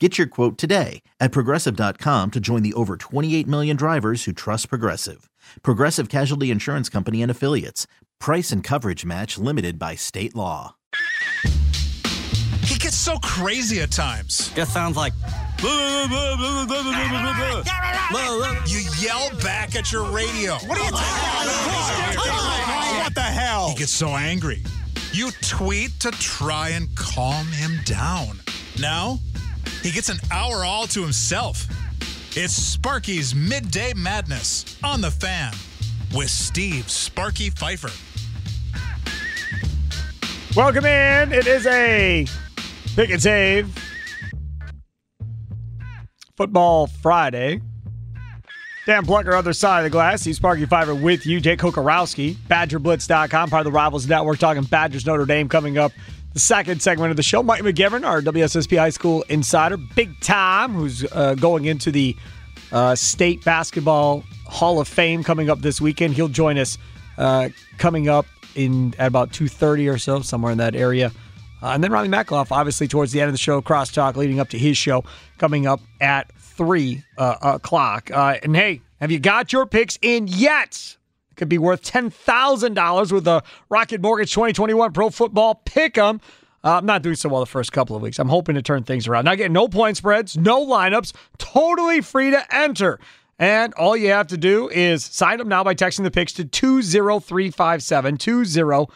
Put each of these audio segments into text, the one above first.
Get your quote today at progressive.com to join the over 28 million drivers who trust Progressive. Progressive Casualty Insurance Company and Affiliates. Price and coverage match limited by state law. He gets so crazy at times. Just sounds like. You yell back at your radio. What are you talking about? What the hell? He gets so angry. You tweet to try and calm him down. Now, he gets an hour all to himself. It's Sparky's Midday Madness on the fan with Steve Sparky Pfeiffer. Welcome in. It is a pick and save football Friday. Dan Plucker, other side of the glass. Steve Sparky Pfeiffer with you. Jake Kocorowski, BadgerBlitz.com, part of the Rivals Network, talking Badgers Notre Dame coming up the second segment of the show. Mike McGivern, our WSSP High School insider, big time, who's uh, going into the uh, State Basketball Hall of Fame coming up this weekend. He'll join us uh, coming up in at about 2.30 or so, somewhere in that area. Uh, and then Ronnie Metcalf, obviously, towards the end of the show, crosstalk leading up to his show coming up at 3 uh, o'clock. Uh, and hey, have you got your picks in yet? Could be worth $10,000 with the Rocket Mortgage 2021 Pro Football Pick'em. Uh, I'm not doing so well the first couple of weeks. I'm hoping to turn things around. Not getting no point spreads, no lineups, totally free to enter. And all you have to do is sign up now by texting the picks to 20357 20357.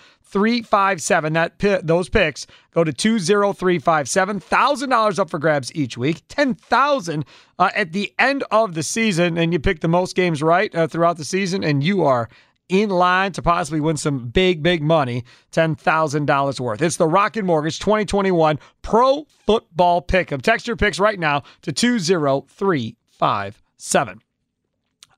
That those picks go to 20357. $1,000 up for grabs each week. 10000 uh, at the end of the season and you pick the most games right uh, throughout the season and you are in line to possibly win some big, big money, $10,000 worth. It's the Rocket Mortgage 2021 Pro Football Pick'em. Text your picks right now to 20357.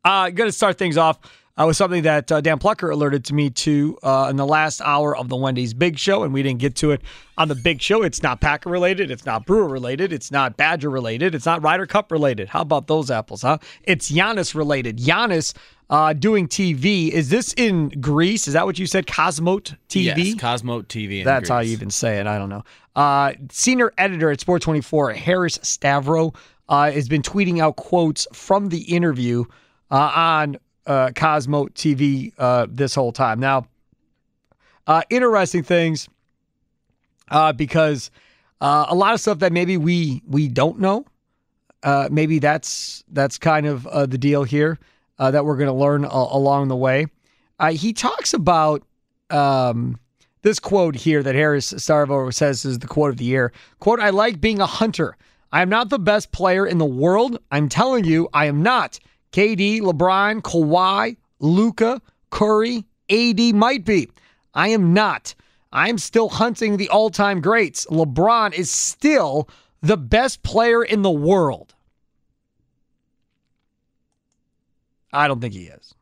Uh, going to start things off uh, was something that uh, Dan Plucker alerted to me to uh, in the last hour of the Wendy's Big Show, and we didn't get to it on the Big Show. It's not Packer related, it's not Brewer related, it's not Badger related, it's not Ryder Cup related. How about those apples, huh? It's Giannis related. Giannis uh, doing TV. Is this in Greece? Is that what you said? Cosmote TV? Yes, Cosmote TV. That's Greece. how you even say it. I don't know. Uh, senior editor at Sport 24, Harris Stavrou, uh, has been tweeting out quotes from the interview uh, on uh, Cosmo TV uh, this whole time. Now, uh, interesting things uh, because uh, a lot of stuff that maybe we we don't know. Uh, maybe that's that's kind of the deal here that we're going to learn along the way. He talks about um, this quote here that Harris Stavrou says is the quote of the year. Quote: "I like being a hunter. I am not the best player in the world. I'm telling you, I am not." KD, LeBron, Kawhi, Luka, Curry, AD might be. I am not. I'm still hunting the all time greats. LeBron is still the best player in the world. I don't think he is.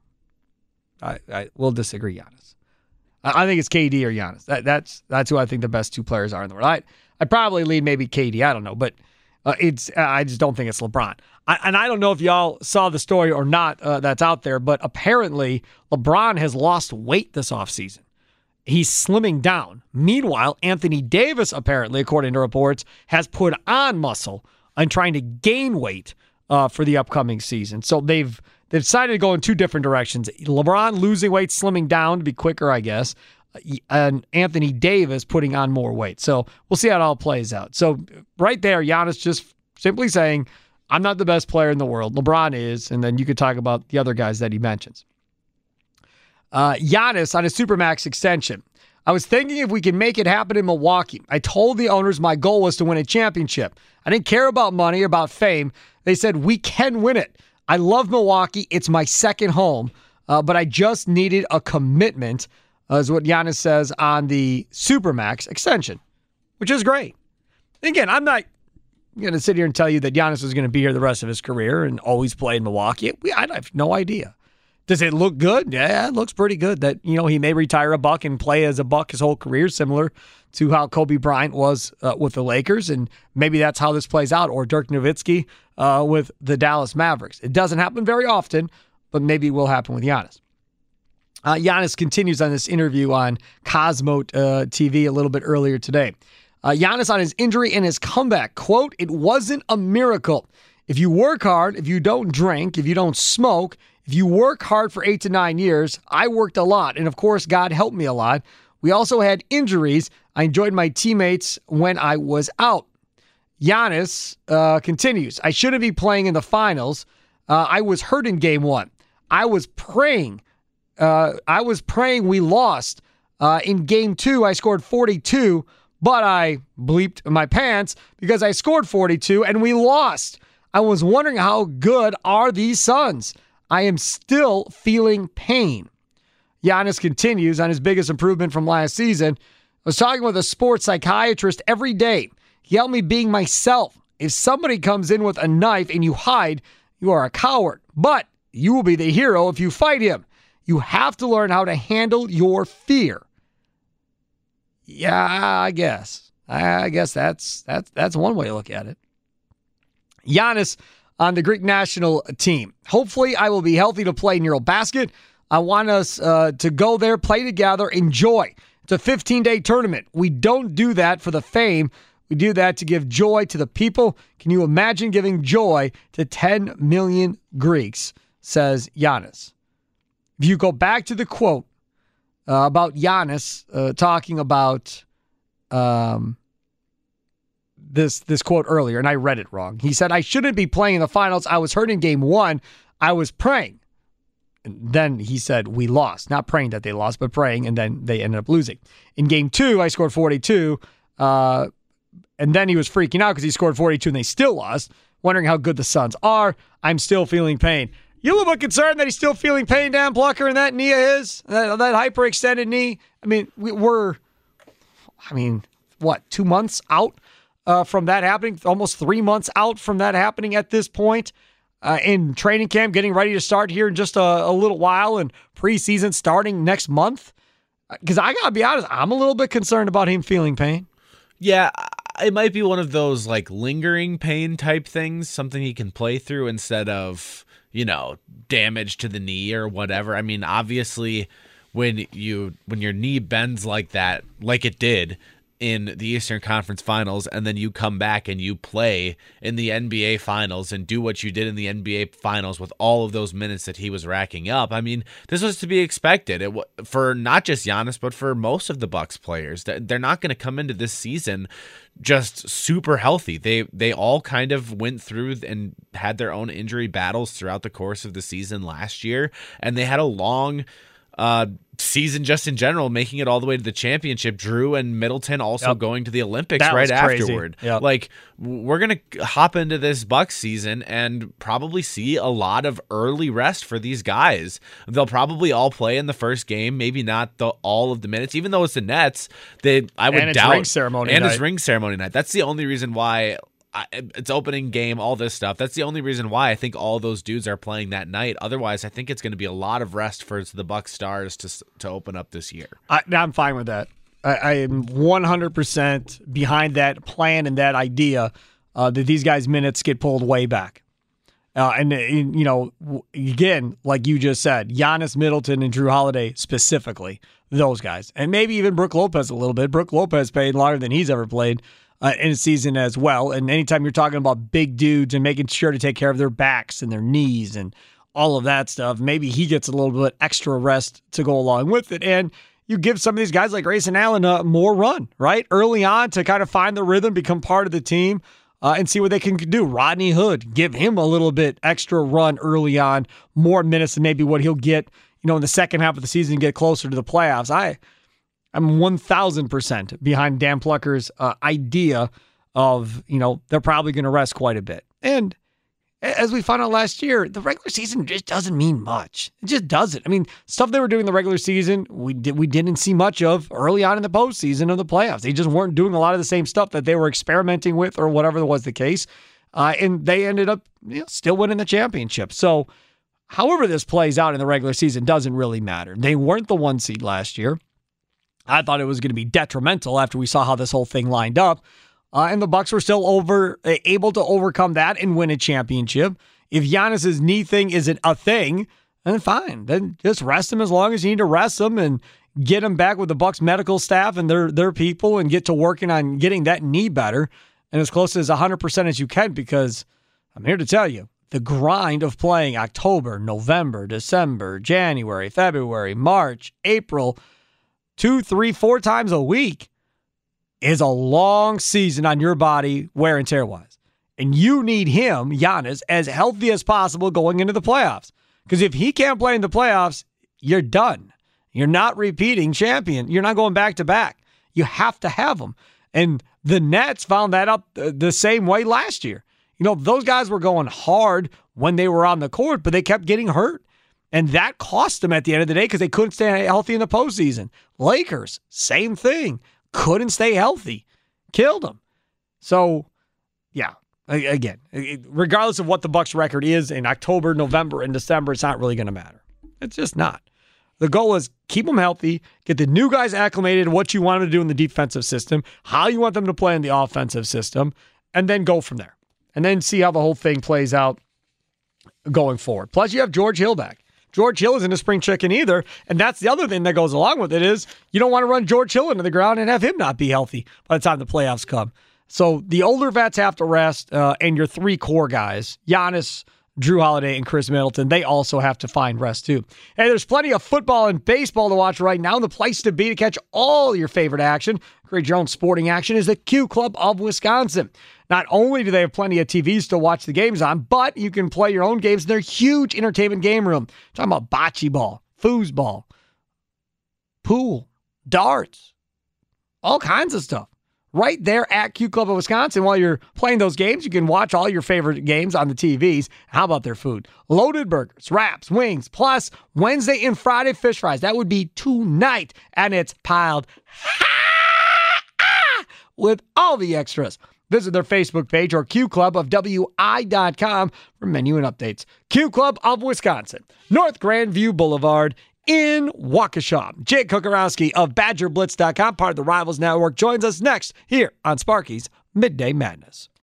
I, I will disagree, Giannis. I, I think it's KD or Giannis. That, that's that's who I think the best two players are in the world. I I probably lead maybe KD. I don't know, but uh, it's I just don't think it's LeBron. I, and I don't know if y'all saw the story or not uh, that's out there, but apparently LeBron has lost weight this offseason. He's slimming down. Meanwhile, Anthony Davis, apparently, according to reports, has put on muscle and trying to gain weight uh, for the upcoming season. So they've they've decided to go in two different directions. LeBron losing weight, slimming down to be quicker, I guess, and Anthony Davis putting on more weight. So we'll see how it all plays out. So right there, Giannis just simply saying, I'm not the best player in the world. LeBron is, and then you could talk about the other guys that he mentions. Uh, Giannis on a Supermax extension. I was thinking if we can make it happen in Milwaukee. I told the owners my goal was to win a championship. I didn't care about money or about fame. They said, we can win it. I love Milwaukee. It's my second home, uh, but I just needed a commitment, is what Giannis says on the Supermax extension, which is great. Again, I'm not going to sit here and tell you that Giannis is going to be here the rest of his career and always play in Milwaukee. I have no idea. Does it look good? Yeah, it looks pretty good. That you know he may retire a buck and play as a buck his whole career, similar to how Kobe Bryant was uh, with the Lakers, and maybe that's how this plays out. Or Dirk Nowitzki uh, with the Dallas Mavericks. It doesn't happen very often, but maybe it will happen with Giannis. Uh, Giannis continues on this interview on Cosmo uh, TV a little bit earlier today. Uh, Giannis on his injury and his comeback. Quote, it wasn't a miracle. If you work hard, if you don't drink, if you don't smoke, if you work hard for eight to nine years, I worked a lot. And of course, God helped me a lot. We also had injuries. I enjoyed my teammates when I was out. Giannis uh, continues. I shouldn't be playing in the finals. Uh, I was hurt in game one. I was praying. Uh, I was praying we lost. Uh, in game two, I scored 42 but I bleeped my pants because I scored 42 and we lost. I was wondering how good are these Suns? I am still feeling pain. Giannis continues on his biggest improvement from last season. I was talking with a sports psychiatrist every day. He helped me being myself. If somebody comes in with a knife and you hide, you are a coward. But you will be the hero if you fight him. You have to learn how to handle your fear. Yeah, I guess. I guess that's that's that's one way to look at it. Giannis on the Greek national team. Hopefully, I will be healthy to play in EuroBasket. I want us uh, to go there, play together, enjoy. It's a 15 day tournament. We don't do that for the fame. We do that to give joy to the people. Can you imagine giving joy to 10 million Greeks? Says Giannis. If you go back to the quote uh, about Giannis uh, talking about um, this this quote earlier, and I read it wrong. He said, "I shouldn't be playing in the finals. I was hurt in game one. I was praying." And then he said, "We lost." Not praying that they lost, but praying, and then they ended up losing. In game two, I scored 42, uh, and then he was freaking out because he scored 42 and they still lost. Wondering how good the Suns are. I'm still feeling pain. You a little bit concerned that he's still feeling pain down Plucker and that knee of his, that, that hyperextended knee. I mean, we, are I mean, what, two months out uh, from that happening? Almost three months out from that happening at this point uh, in training camp, getting ready to start here in just a, a little while and preseason starting next month. Because uh, I got to be honest, I'm a little bit concerned about him feeling pain. Yeah, it might be one of those like lingering pain type things, something he can play through instead of you know, damage to the knee or whatever. I mean, obviously when you when your knee bends like that, like it did, in the Eastern Conference Finals and then you come back and you play in the NBA Finals and do what you did in the NBA Finals with all of those minutes that he was racking up. I mean, this was to be expected it, for not just Giannis but for most of the Bucks players. They're not going to come into this season just super healthy. They they all kind of went through and had their own injury battles throughout the course of the season last year and they had a long uh, season just in general, making it all the way to the championship. Jrue and Middleton also yep. going to the Olympics that right afterward. Yep. Like we're gonna hop into this Bucks season and probably see a lot of early rest for these guys. They'll probably all play in the first game, maybe not the all of the minutes, even though it's the Nets. They I would and doubt ring ceremony and night. it's ring ceremony night. That's the only reason why it's opening game, all this stuff. That's the only reason why I think all those dudes are playing that night. Otherwise, I think it's going to be a lot of rest for the Buck Stars to to open up this year. I, am fine with that. I, I, am 100% behind that plan and that idea uh, that these guys' minutes get pulled way back. Uh, and, and, you know, again, like you just said, Giannis Middleton and Jrue Holiday specifically, those guys, and maybe even Brook Lopez a little bit. Brook Lopez played longer than he's ever played uh, in a season as well. And anytime you're talking about big dudes and making sure to take care of their backs and their knees and all of that stuff, maybe he gets a little bit extra rest to go along with it. And you give some of these guys like Grayson Allen more run, right? Early on to kind of find the rhythm, become part of the team. uh, and see what they can do. Rodney Hood, give him a little bit extra run early on, more minutes than maybe what he'll get, you know, in the second half of the season, get closer to the playoffs. I, I'm 1,000% behind Dan Plucker's uh, idea of, you know, they're probably going to rest quite a bit. And as we found out last year, the regular season just doesn't mean much. It just doesn't. I mean, stuff they were doing the regular season, we did we didn't see much of early on in the postseason of the playoffs. They just weren't doing a lot of the same stuff that they were experimenting with, or whatever was the case. Uh, and they ended up you know, still winning the championship. So, however this plays out in the regular season doesn't really matter. They weren't the one seed last year. I thought it was going to be detrimental after we saw how this whole thing lined up. Uh, and the Bucks were still over able to overcome that and win a championship. If Giannis's knee thing isn't a thing, then fine. Then just rest him as long as you need to rest him and get him back with the Bucks medical staff and their their people and get to working on getting that knee better and as close as 100% as you can because I'm here to tell you the grind of playing October, November, December, January, February, March, April, two, three, four times a week is a long season on your body, wear and tear wise. And you need him, Giannis, as healthy as possible going into the playoffs. Because if he can't play in the playoffs, you're done. You're not repeating champion. You're not going back to back. You have to have him. And the Nets found that up the same way last year. You know, those guys were going hard when they were on the court, but they kept getting hurt. And that cost them at the end of the day because they couldn't stay healthy in the postseason. Lakers, same thing couldn't stay healthy, killed them. So, yeah, again, regardless of what the Bucks record is in October, November, and December, it's not really going to matter. It's just not. The goal is keep them healthy, get the new guys acclimated what you want them to do in the defensive system, how you want them to play in the offensive system, and then go from there. And then see how the whole thing plays out going forward. Plus, you have George Hill back. George Hill isn't a spring chicken either. And that's the other thing that goes along with it is you don't want to run George Hill into the ground and have him not be healthy by the time the playoffs come. So the older vets have to rest, uh, and your three core guys, Giannis, Jrue Holiday, and Khris Middleton, they also have to find rest too. And there's plenty of football and baseball to watch right now. The place to be to catch all your favorite action, create your own sporting action, is the Q Club of Wisconsin. Not only do they have plenty of TVs to watch the games on, but you can play your own games in their huge entertainment game room. talking about bocce ball, foosball, pool, darts, all kinds of stuff. Right there at Q Club of Wisconsin, while you're playing those games, you can watch all your favorite games on the TVs. How about their food? Loaded burgers, wraps, wings, plus Wednesday and Friday fish fries. That would be tonight, and it's piled with all the extras. Visit their Facebook page or Q Club of WI.com for menu and updates. Q Club of Wisconsin, North Grandview Boulevard in Waukesha. Jake Kocorowski of BadgerBlitz.com, part of the Rivals Network, joins us next here on Sparky's Midday Madness.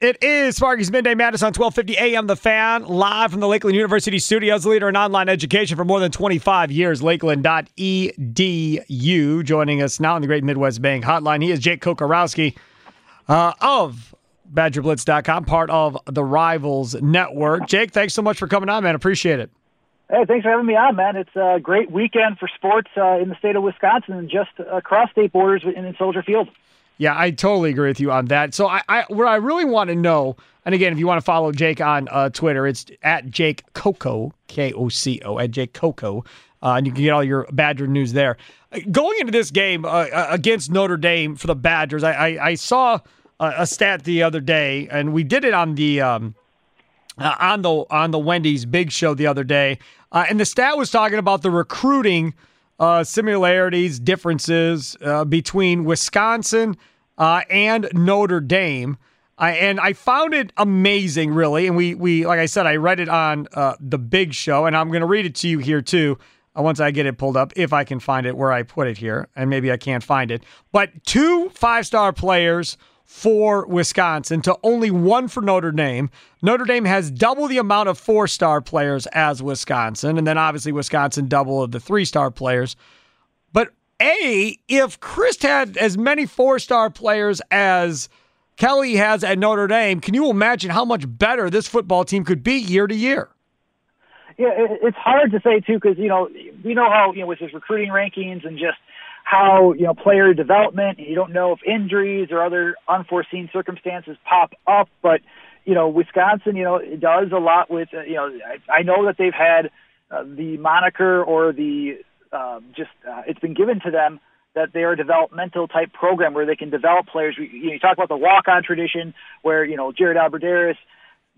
It is Sparky's Midday Madness on 1250 AM The Fan, live from the Lakeland University studios, leader in online education for more than 25 years, lakeland.edu. Joining us now on the Great Midwest Bank Hotline, he is Jake Kocorowski uh, of BadgerBlitz.com, part of the Rivals Network. Jake, thanks so much for coming on, man. Appreciate it. Hey, thanks for having me on, man. It's a great weekend for sports uh, in the state of Wisconsin and just across state borders in Soldier Field. Yeah, I totally agree with you on that. So I, I what I really want to know, and again, if you want to follow Jake on uh, Twitter, it's at Jake Coco, K O C O, at Jake Coco, uh, and you can get all your Badger news there. Going into this game uh, against Notre Dame for the Badgers, I, I, I saw a, a, stat the other day, and we did it on the um, uh, on the on the Wendy's Big Show the other day, uh, and the stat was talking about the recruiting. Uh, similarities, differences uh, between Wisconsin uh, and Notre Dame. I, and I found it amazing, really. And we, we like I said, I read it on uh, the Big Show, and I'm going to read it to you here too. Uh, once I get it pulled up, if I can find it where I put it here, and maybe I can't find it. But two five star players for Wisconsin to only one for Notre Dame. Notre Dame has double the amount of four star players as Wisconsin, and then obviously Wisconsin double of the three star players. A, if Chryst had as many four star players as Kelly has at Notre Dame, can you imagine how much better this football team could be year to year? Yeah, it's hard to say too because you know we know how you know with his recruiting rankings and just how you know player development. You don't know if injuries or other unforeseen circumstances pop up, but you know Wisconsin, you know, it does a lot with uh, you know I, I know that they've had uh, the moniker or the um, just uh, it's been given to them that they are a developmental type program where they can develop players. You, you, you talk about the walk-on tradition where you know Jared Abbrederis,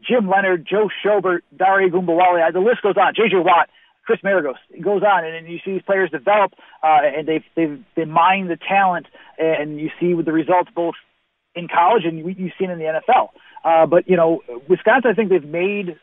Jim Leonhard, Joe Schobert, Dare Ogunbowale, the list goes on. J.J. Watt. Chris Maragos. It goes on, and, and you see these players develop, uh, and they've they've they mine the talent, and you see with the results both in college and you've seen in the NFL. Uh, but you know, Wisconsin, I think they've made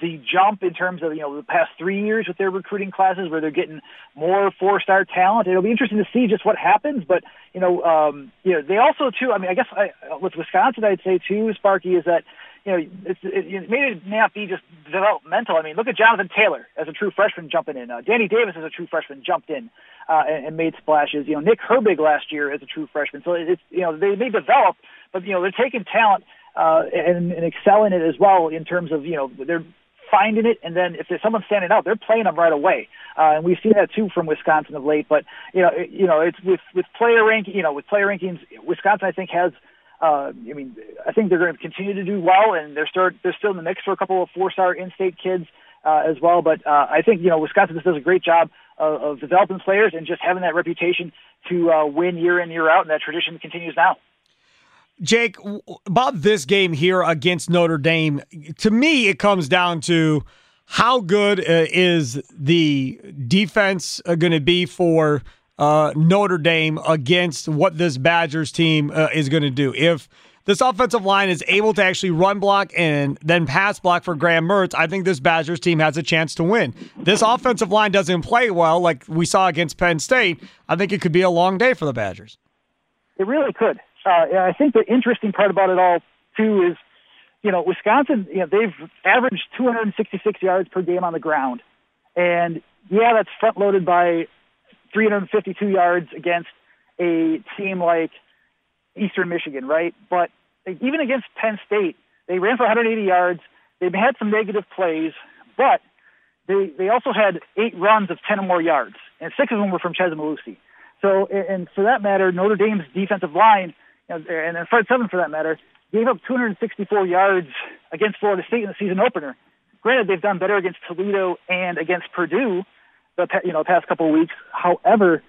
the jump in terms of you know the past three years with their recruiting classes where they're getting more four star talent. It'll be interesting to see just what happens. But you know, um, you know, they also too. I mean, I guess I, with Wisconsin, I'd say too, Sparky is that you know it's, it, it may not be just developmental. I mean, look at Jonathan Taylor as a true freshman jumping in. Uh, Danny Davis as a true freshman jumped in uh, and, and made splashes. You know, Nick Herbig last year as a true freshman. So it's you know they may develop, but you know they're taking talent uh, and, and excelling it as well in terms of you know they're finding it, and then if there's someone standing out, they're playing them right away. Uh, and we've seen that too from Wisconsin of late. But you know, it, you know, it's with with player ranking, you know, with player rankings, Wisconsin I think has. Uh, I mean, I think they're going to continue to do well, and they're start they're still in the mix for a couple of four-star in-state kids uh, as well. But uh, I think you know Wisconsin just does a great job of, of developing players and just having that reputation to uh, win year in year out, and that tradition continues now. Jake, about this game here against Notre Dame, to me, it comes down to how good uh, is the defense uh, going to be for uh, Notre Dame against what this Badgers team uh, is going to do. If this offensive line is able to actually run block and then pass block for Graham Mertz, I think this Badgers team has a chance to win. This offensive line doesn't play well like we saw against Penn State. I think it could be a long day for the Badgers. It really could uh, I think the interesting part about it all too is, you know, Wisconsin, you know, they've averaged 266 yards per game on the ground, and yeah, that's front loaded by 352 yards against a team like Eastern Michigan, right? But even against Penn State, they ran for 180 yards. They've had some negative plays, but they they also had eight runs of 10 or more yards, and six of them were from Chez Mellusi. So, and for that matter, Notre Dame's defensive line and then front seven for that matter, gave up 264 yards against Florida State in the season opener. Granted, they've done better against Toledo and against Purdue, the you know past couple of weeks. However,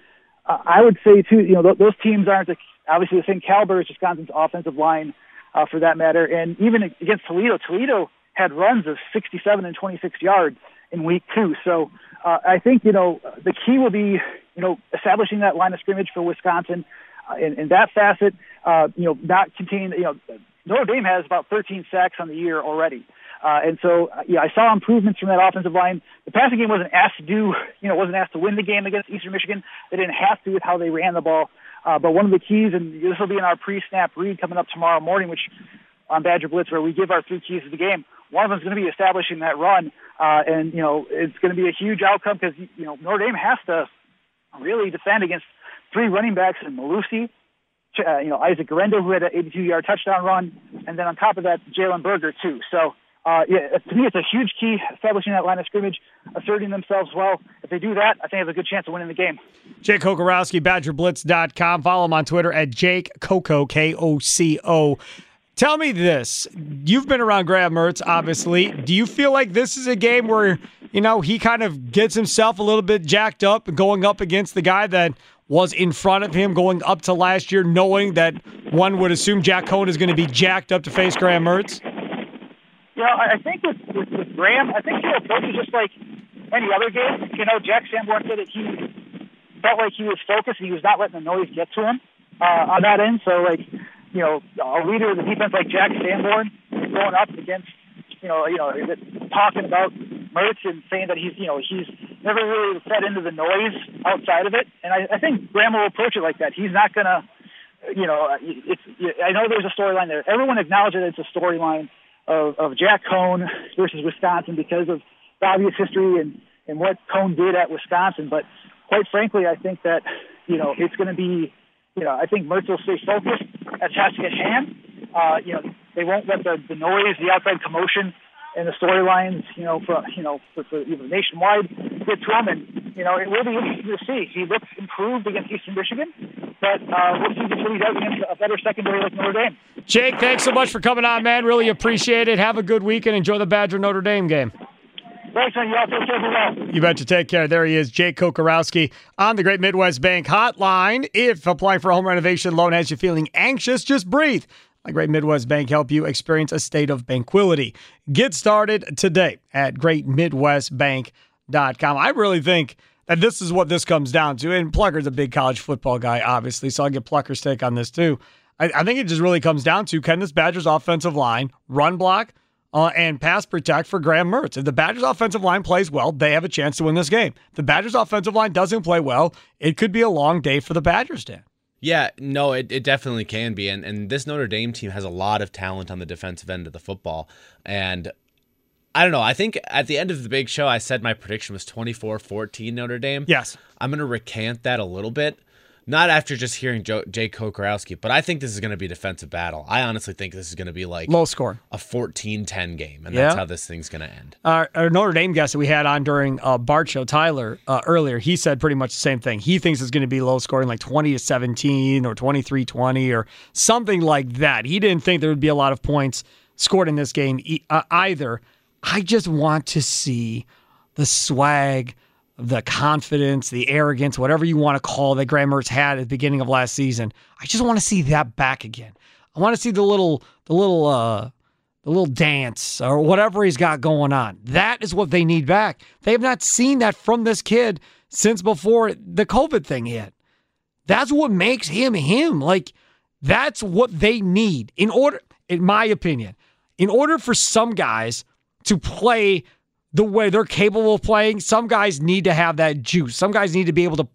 uh, I would say too, you know, th- those teams aren't the, obviously the same caliber as Wisconsin's offensive line, uh, for that matter. And even against Toledo, Toledo had runs of 67 and 26 yards in week two. So uh, I think you know the key will be you know establishing that line of scrimmage for Wisconsin uh, in, in that facet. Uh, you know, not containing you know Notre Dame has about 13 sacks on the year already. Uh, and so, uh, yeah, I saw improvements from that offensive line. The passing game wasn't asked to do, you know, wasn't asked to win the game against Eastern Michigan. They didn't have to with how they ran the ball. Uh, but one of the keys, and this will be in our pre-snap read coming up tomorrow morning, which on Badger Blitz, where we give our three keys to the game. One of them is going to be establishing that run, uh, and you know it's going to be a huge outcome because you know Notre Dame has to really defend against three running backs in Mellusi, uh, you know Isaac Guerendo, who had an 82-yard touchdown run, and then on top of that, Jalen Berger too. So uh, yeah, to me, it's a huge key establishing that line of scrimmage, asserting themselves well. If they do that, I think they have a good chance of winning the game. Jake Kocorowski, BadgerBlitz.com. Follow him on Twitter at Jake Coco, K O C O. Tell me this. You've been around Graham Mertz, obviously. Do you feel like this is a game where, you know, he kind of gets himself a little bit jacked up going up against the guy that was in front of him going up to last year, knowing that one would assume Jack Coan is going to be jacked up to face Graham Mertz? You know, I think with, with, with Graham, I think he'll approach it just like any other game. You know, Jack Sanborn said that he felt like he was focused and he was not letting the noise get to him uh, on that end. So, like, you know, a leader of the defense like Jack Sanborn going up against, you know, you know, talking about Mertz and saying that he's, you know, he's never really fed into the noise outside of it. And I, I think Graham will approach it like that. He's not gonna, you know, it's. I know there's a storyline there. Everyone acknowledges that it's a storyline of, of Jack Coan versus Wisconsin because of the obvious history and, and what Coan did at Wisconsin. But quite frankly, I think that, you know, it's going to be, you know, I think Mertz will stay focused at task at hand. Uh, you know, they won't let the, the noise, the outside commotion, and the storylines, you know, for you know, for, for know, nationwide him, and you know, it will be interesting to see. He looks improved against Eastern Michigan, but uh, we'll see what he does against a better secondary like Notre Dame. Jake, thanks so much for coming on, man. Really appreciate it. Have a good week and enjoy the Badger Notre Dame game. Thanks, man. You all take care. Well. You betcha. Take care. There he is, Jake Kocorowski on the Great Midwest Bank Hotline. If applying for a home renovation loan has you feeling anxious, just breathe. Let Great Midwest Bank help you experience a state of tranquility. Get started today at greatmidwestbank.com. I really think that this is what this comes down to. And Plucker's a big college football guy, obviously, so I'll get Plucker's take on this too. I, I think it just really comes down to can this Badgers offensive line run block uh, and pass protect for Graham Mertz? If the Badgers offensive line plays well, they have a chance to win this game. If the Badgers offensive line doesn't play well, it could be a long day for the Badgers, Dan. Yeah, no, it, it definitely can be. And, and this Notre Dame team has a lot of talent on the defensive end of the football. And I don't know. I think at the end of the big show, I said my prediction was 24 14 Notre Dame. Yes. I'm going to recant that a little bit. Not after just hearing Joe, Jay Kocorowski, but I think this is going to be a defensive battle. I honestly think this is going to be like low score, a 14-10 game, and yeah. that's how this thing's going to end. Our, our, Notre Dame guest that we had on during uh, Bart show, Tyler uh, earlier, he said pretty much the same thing. He thinks it's going to be low scoring, like 20 to 17 or 23-20 or something like that. He didn't think there would be a lot of points scored in this game uh, either. I just want to see the swag the confidence, the arrogance, whatever you want to call that Graham Mertz had at the beginning of last season. I just want to see that back again. I want to see the little, the little, uh, the little dance or whatever he's got going on. That is what they need back. They have not seen that from this kid since before the COVID thing hit. That's what makes him him. Like that's what they need in order, in my opinion, in order for some guys to play the way they're capable of playing, some guys need to have that juice. Some guys need to be able to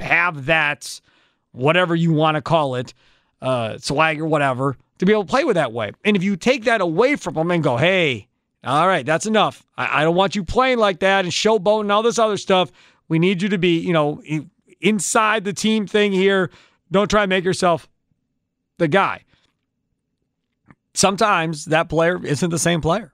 have that, whatever you want to call it, uh, swag or whatever, to be able to play with that way. And if you take that away from them and go, hey, all right, that's enough. I, I don't want you playing like that and showboating and all this other stuff. We need you to be, you know, inside the team thing here. Don't try and make yourself the guy. Sometimes that player isn't the same player.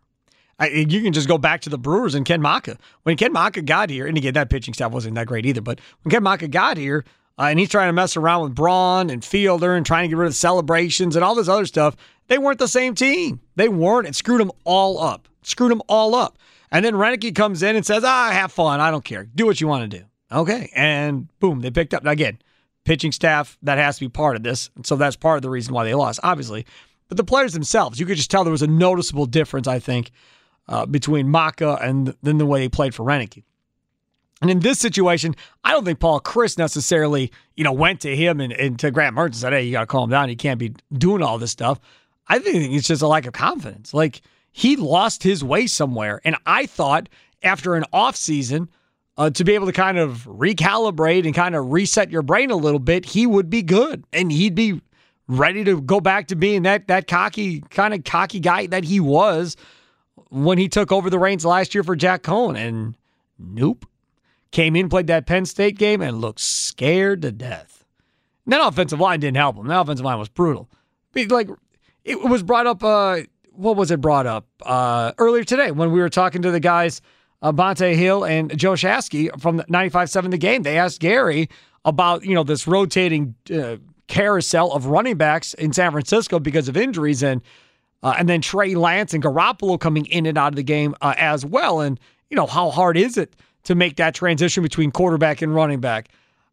I, you can just go back to the Brewers and Ken Macha. When Ken Macha got here, and again, that pitching staff wasn't that great either, but when Ken Macha got here, uh, and he's trying to mess around with Braun and Fielder and trying to get rid of celebrations and all this other stuff, they weren't the same team. They weren't. It screwed them all up. Screwed them all up. And then Roenicke comes in and says, ah, have fun. I don't care. Do what you want to do. Okay. And boom, they picked up. Now, again, pitching staff, that has to be part of this. And so that's part of the reason why they lost, obviously. but the players themselves, you could just tell there was a noticeable difference, I think, uh, between Macha and then the way he played for Roenicke. And in this situation, I don't think Paul Chryst necessarily, you know, went to him and, and to Grant Mertz and said, hey, you got to calm down. You can't be doing all this stuff. I think it's just a lack of confidence. Like he lost his way somewhere. And I thought after an off season, uh, to be able to kind of recalibrate and kind of reset your brain a little bit, he would be good and he'd be ready to go back to being that that cocky kind of cocky guy that he was when he took over the reins last year for Jack Coan. And nope, came in, played that Penn State game, and looked scared to death. That offensive line didn't help him. That offensive line was brutal. Like it was brought up. Uh, what was it brought up uh, earlier today when we were talking to the guys? uh, Bonta Hill and Joe Shasky from 95.7 The Game. They asked Gary about, you know, this rotating uh, carousel of running backs in San Francisco because of injuries and uh, and then Trey Lance and Garoppolo coming in and out of the game uh, as well. And, you know, how hard is it to make that transition between quarterback and running back?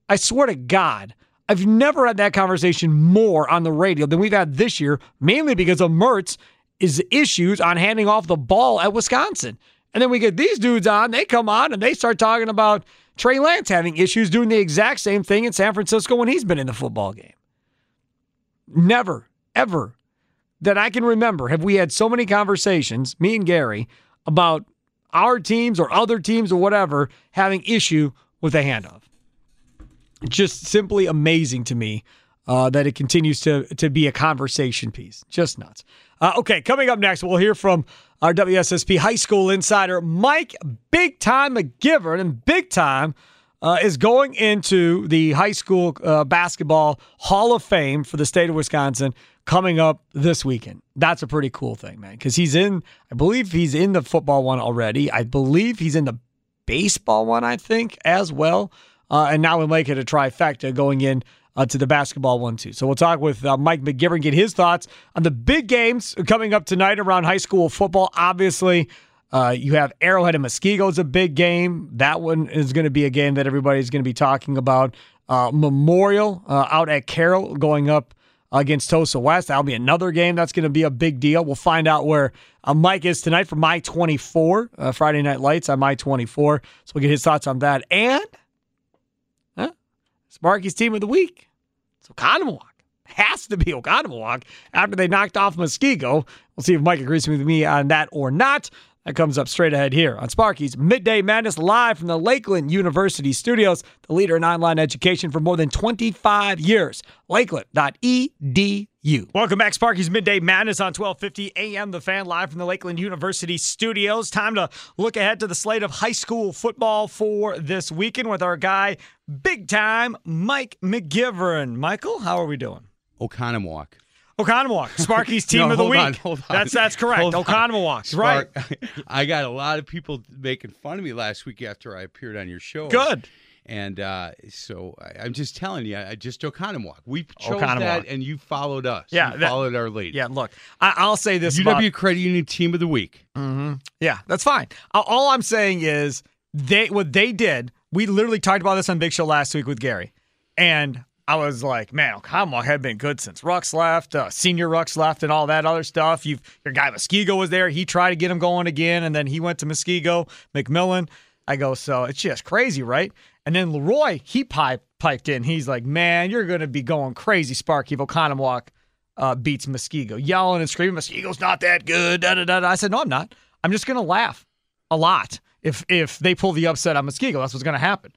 I swear to God, I've never had that conversation more on the radio than we've had this year, mainly because of Mertz' is issues on handing off the ball at Wisconsin. And then we get these dudes on, they come on and they start talking about Trey Lance having issues doing the exact same thing in San Francisco when he's been in the football game. Never, ever that I can remember have we had so many conversations, me and Gary, about our teams or other teams or whatever having issue with a handoff. Just simply amazing to me uh, that it continues to to be a conversation piece. Just nuts. Uh, okay, coming up next, we'll hear from our WSSP high school insider, Mike Big Time McGivern. And Big Time uh, is going into the high school uh, basketball Hall of Fame for the state of Wisconsin coming up this weekend. That's a pretty cool thing, man, because he's in, I believe he's in the football one already. I believe he's in the baseball one, I think, as well. Uh, and now we'll make it a trifecta going in uh, to the basketball one too. So we'll talk with uh, Mike McGivern, get his thoughts on the big games coming up tonight around high school football. Obviously, uh, you have Arrowhead and Muskego a big game. That one is going to be a game that everybody's going to be talking about. Uh, Memorial uh, out at Carroll going up against Tosa West. That'll be another game that's going to be a big deal. We'll find out where uh, Mike is tonight for My 24, uh, Friday Night Lights on My 24. So we'll get his thoughts on that. And Sparky's team of the week. So Oconomowoc. Has to be Oconomowoc after they knocked off Muskego. We'll see if Mike agrees with me on that or not. That comes up straight ahead here on Sparky's Midday Madness live from the Lakeland University studios, the leader in online education for more than 25 years. Lakeland.edu. Welcome back, Sparky's Midday Madness on 1250 AM The Fan live from the Lakeland University studios. Time to look ahead to the slate of high school football for this weekend with our guy, big time Mike McGivern. Michael, how are we doing? Oconomowoc. Oconomowoc, Sparky's team no, of the hold week. On, hold on. That's that's correct. Oconomowoc, right? I got a lot of people making fun of me last week after I appeared on your show. Good. And uh, so I, am just telling you, I just Oconomowoc. We chose that, and you followed us. Yeah, you that, followed our lead. Yeah, look, I, will say this: UW about, Credit Union Team of the Week. Mm-hmm. Yeah, that's fine. All I'm saying is they what they did. We literally talked about this on Big Show last week with Gary, and I was like, man, Oconomowoc had been good since Rux left, uh, senior Rux left, and all that other stuff. You've your guy Muskego was there. He tried to get him going again, and then he went to Muskego, McMillan. I go, so it's just crazy, right? And then Leroy, he pipe, piped in. He's like, man, you're going to be going crazy, Sparky. Oconomowoc uh, beats Muskego, yelling and screaming, Muskego's not that good. Da, da, da, I said, no, I'm not. I'm just going to laugh a lot if if they pull the upset on Muskego. That's what's going to happen.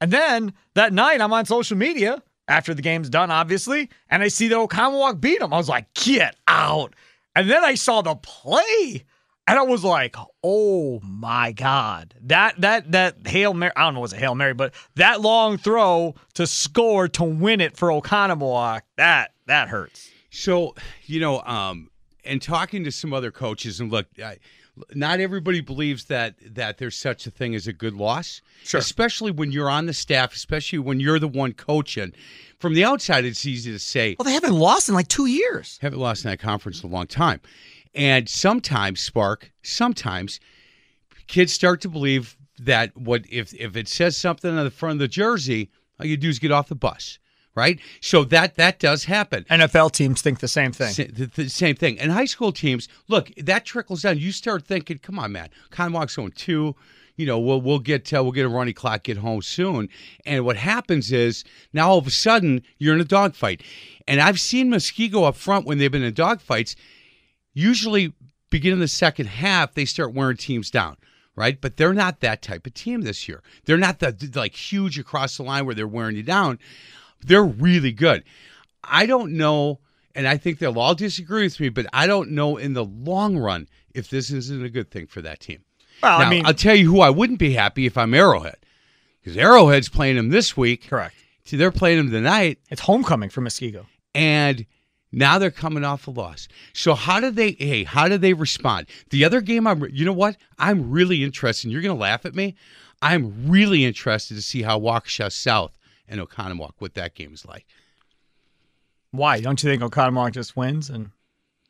And then that night, I'm on social media after the game's done, obviously, and I see that Oconomowoc beat him. I was like, get out. And then I saw the play. And I was like, "Oh my god! That that that hail mary! I don't know, was a hail mary, but that long throw to score to win it for Oconomowoc that that hurts." So you know, um, and talking to some other coaches, and look, I, not everybody believes that that there's such a thing as a good loss. Sure. Especially when you're on the staff, especially when you're the one coaching. From the outside, it's easy to say. Well, they haven't lost in like two years. Haven't lost in that conference in a long time. And sometimes, Spark, sometimes kids start to believe that what if if it says something on the front of the jersey, all you do is get off the bus right? So that that does happen. NFL teams think the same thing. Sa- the, the same thing. And high school teams, look, that trickles down. You start thinking, come on, man, Conwalk's on two. You know, we'll we'll get uh, we'll get a running clock, get home soon. And what happens is now all of a sudden you're in a dogfight. And I've seen Muskego up front when they've been in dogfights. Usually, beginning the second half, they start wearing teams down. Right, but they're not that type of team this year. They're not the like huge across the line where they're wearing you down. They're really good. I don't know, and I think they'll all disagree with me, but I don't know in the long run if this isn't a good thing for that team. Well, now, I mean, I'll tell you who I wouldn't be happy if I'm Arrowhead, because Arrowhead's playing them this week. correct. See, they're playing them tonight, It's homecoming for Muskego. and now they're coming off a loss. So how do they? Hey, how do they respond? The other game, I'm. You know what? I'm really interested. You're going to laugh at me. I'm really interested to see how Waukesha South and Oconomowoc what that game is like. Why? Don't you think Oconomowoc just wins and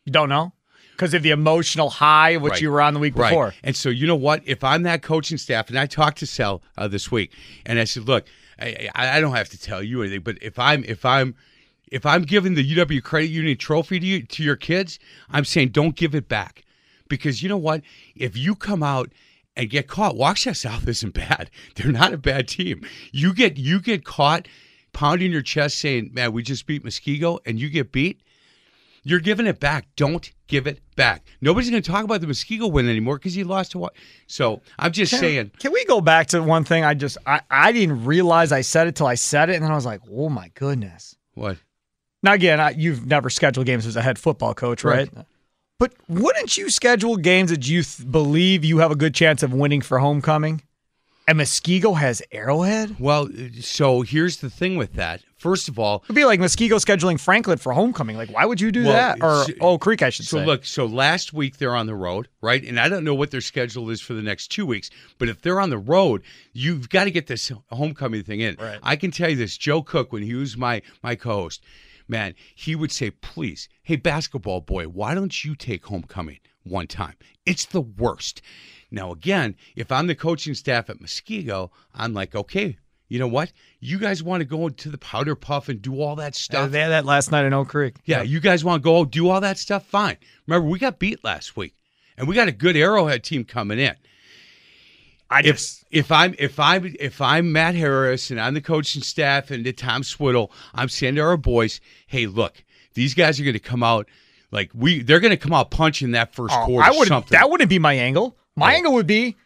you don't know? Because of the emotional high of which Right. you were on the week before. And so you know what? If I'm that coaching staff, and I talked to Sal uh, this week, and I said, look, I, I I don't have to tell you anything, but if I'm if I'm if I'm giving the UW Credit Union trophy to you to your kids, I'm saying don't give it back, because you know what? If you come out and get caught, Waukesha South isn't bad. They're not a bad team. You get you get caught pounding your chest saying, "Man, we just beat Muskego," and you get beat. You're giving it back. Don't give it back. Nobody's going to talk about the Muskego win anymore because you lost to what? So I'm just Can- saying. Can we go back to one thing? I just I, I didn't realize I said it till I said it, and then I was like, oh my goodness. What? Now again, I, you've never scheduled games as a head football coach, right? But wouldn't you schedule games that you th- believe you have a good chance of winning for homecoming? And Muskego has Arrowhead. Well, so here's the thing with that. First of all, It'd be like Muskego scheduling Franklin for homecoming. Like, why would you do Well, that? Or so- Oak Creek, I should so say. So, look, so last week they're on the road, right? And I don't know what their schedule is for the next two weeks, but if they're on the road, you've got to get this homecoming thing in. Right. I can tell you this: Joe Cook, when he was my my co-host, man, he would say, "Please, hey basketball boy, why don't you take homecoming one time? It's the worst." Now again, if I'm the coaching staff at Muskego, I'm like, okay. You know what? You guys want to go to the powder puff and do all that stuff? they had that last night in Oak Creek. Yeah, you guys want to go do all that stuff? Fine. Remember, we got beat last week, and we got a good Arrowhead team coming in. I If just if I'm if I'm if I'm Matt Harris and I'm the coaching staff and the Tom Swiddle, I'm saying to our boys, hey, look, these guys are going to come out like we. They're going to come out punching that first Oh, quarter. I something. That wouldn't be my angle. My Oh. angle would be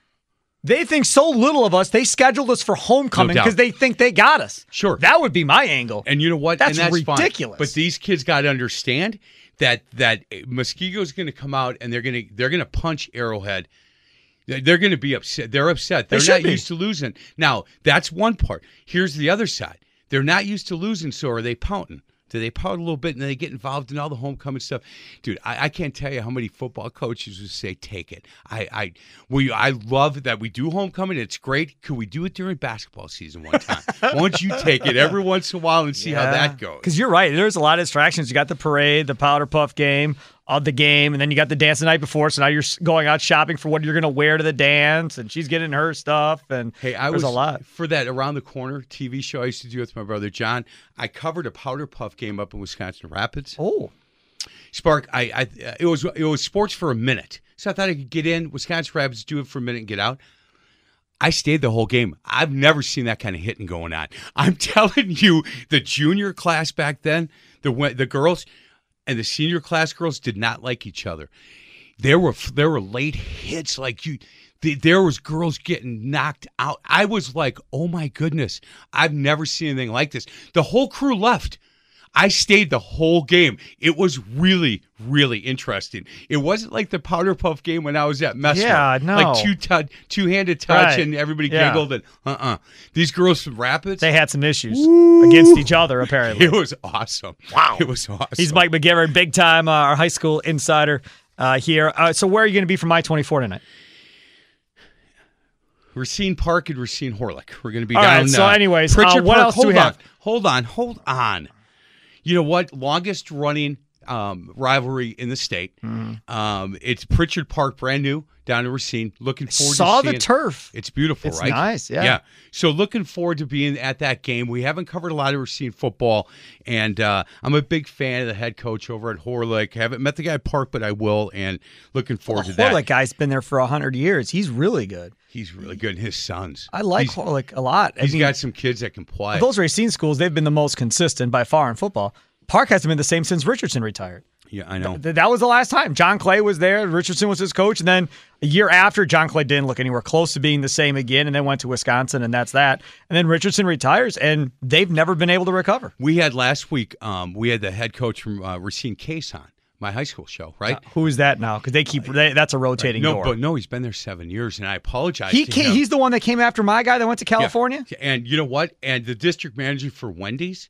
they think so little of us. They scheduled us for homecoming because they think they got us. Sure. that would be my angle. And you know what? That's and that's fine. ridiculous. But these kids got to understand that that Muskego's going to come out and they're going to they're going to punch Arrowhead. They're- going to be upset. They're upset. They They're should not be. used to losing. Now that's one part. Here's the other side. They're not used to losing, so are they pouting? Do they pout a little bit and then they get involved in all the homecoming stuff? Dude, I, I can't tell you how many football coaches would say, "Take it." I, I, we, I love that we do homecoming. It's great. Could we do it during basketball season one time? Why don't you take it every once in a while and see how that goes? Because you're right. There's a lot of distractions. You got the parade, the powder puff game, of the game, and then you got the dance the night before. So now you're going out shopping for what you're going to wear to the dance, and she's getting her stuff. And Hey, I was a lot. for that around the corner TV show I used to do with my brother John. I covered a powder puff game up in Wisconsin Rapids. Oh, Spark, I, I it was it was sports for a minute, so I thought I could get in Wisconsin Rapids, do it for a minute, and get out. I stayed the whole game. I've never seen that kind of hitting going on. I'm telling you, the junior class back then, the the girls and the senior class girls did not like each other. There were there were late hits like you. the- There was girls getting knocked out. I was like, oh my goodness, I've never seen anything like this. The whole crew left. I stayed the whole game. It was really, really interesting. It wasn't like the powder puff game when I was at Messmer. Yeah, no. Like two tu- two handed touch Right. and everybody Yeah. giggled and uh uh These girls from Rapids, they had some issues against each other, apparently. it was awesome. Wow, it was awesome. He's Mike McGivern, big time, uh, our high school insider uh, here. Uh, so, where are you going to be for my 24 tonight? Racine Park and Racine Horlick. We're going to be All down. right, so uh, anyways, uh, Pritchard what Park. else do hold we on, have? Hold on, hold on. You know what? Longest running. Um, rivalry in the state. Mm-hmm. Um, it's Pritchard Park, brand new down in Racine. Looking forward to Saw to the seeing- turf. It's beautiful, It's right? nice, yeah. Yeah. So looking forward to being at that game. We haven't covered a lot of Racine football, and uh, I'm a big fan of the head coach over at Horlick. Haven't met the guy at Park, but I will, and looking forward to that. Horlick guy's been there for hundred years. He's really good. He's really good. And his sons. I like He's- Horlick a lot. I He's mean, got some kids that can play. those Racine schools, they've been the most consistent by far in football. Park hasn't been the same since Richardson retired. yeah, I know. Th- That was the last time. John Clay was there. Richardson was his coach. And then a year after, John Clay didn't look anywhere close to being the same again and then went to Wisconsin, and that's that. And then Richardson retires, and they've never been able to recover. We had last week. Um, we had the head coach from uh, Racine Case on my high school show, right? Who is that now? Because they keep they, that's a rotating no, door. but no, he's been there seven years, and I apologize. he came, he's the one that came after my guy that went to Yeah. California. And you know what? And the district manager for Wendy's,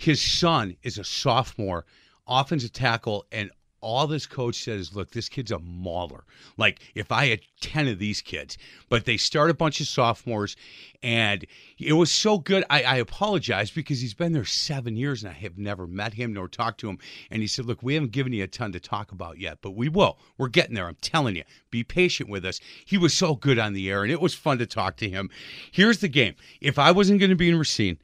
his son is a sophomore, offensive tackle, and all this coach says, look, this kid's a mauler. Like if I had 10 of these kids, but they start a bunch of sophomores and it was so good. I, I apologize because he's been there seven years and I have never met him nor talked to him. And he said, look, we haven't given you a ton to talk about yet, but we will. We're getting there. I'm telling you, be patient with us. He was so good on the air and it was fun to talk to him. Here's the game. If I wasn't going to be in Racine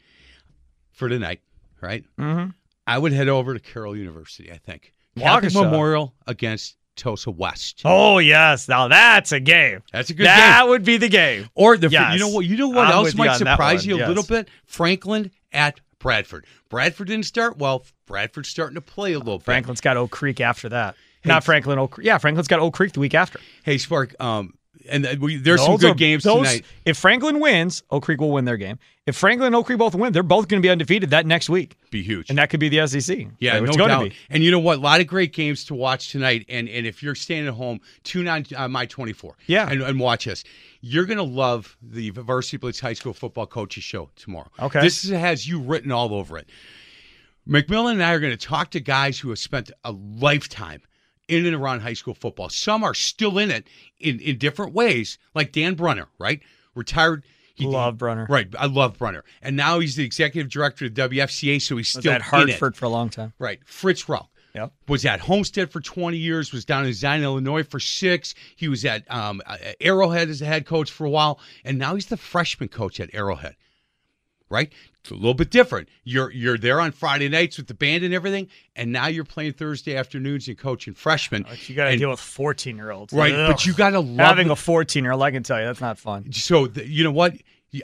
for tonight, right? Mm-hmm. I would head over to Carroll University, I think. Waukesha. Memorial against Tosa West. Oh yes, now that's a game. That's a good that game. would be the game. Or the Yes. you know what you know what I'm else with you might surprise you a yes. little bit? Franklin at Bradford. Bradford didn't start well. Bradford's starting to play a little bit. Franklin's got Oak Creek after that. Not Franklin Oak. Yeah, Franklin's got Oak Creek the week after. Hey Spark, um, and we, there's some good are- games those- tonight. If Franklin wins, Oak Creek will win their game. If Franklin and Oak Creek both win, they're both going to be undefeated that next week, Be huge. and that could be the SEC. Yeah, it's no going doubt. to be. And you know what? A lot of great games to watch tonight. And and if you're staying at home, tune on uh, my 24. Yeah. and, and watch us. You're gonna love the Varsity Blitz High School Football Coaches Show tomorrow. Okay. this is- has you written all over it. McMillan and I are going to talk to guys who have spent a lifetime in and around high school football. Some are still in it in, in different ways, like Dan Brunner, right? Retired. he- Love Brunner. Right. I love Brunner. And now he's the executive director of WFCA, so he's Was still at in it. Hartford for a long time. Right. Fritz Rauch. Yep. Was at Homestead for 20 years, was down in Zion, Illinois for six. He was at um, uh, Arrowhead as a head coach for a while, and now he's the freshman coach at Arrowhead. Right? It's a little bit different. You're you're there on Friday nights with the band and everything, and now you're playing Thursday afternoons and coaching freshmen. But you got to deal with 14 year olds. Right, but you gotta love having the- a 14 year old. I can tell you that's not fun. so the, you know what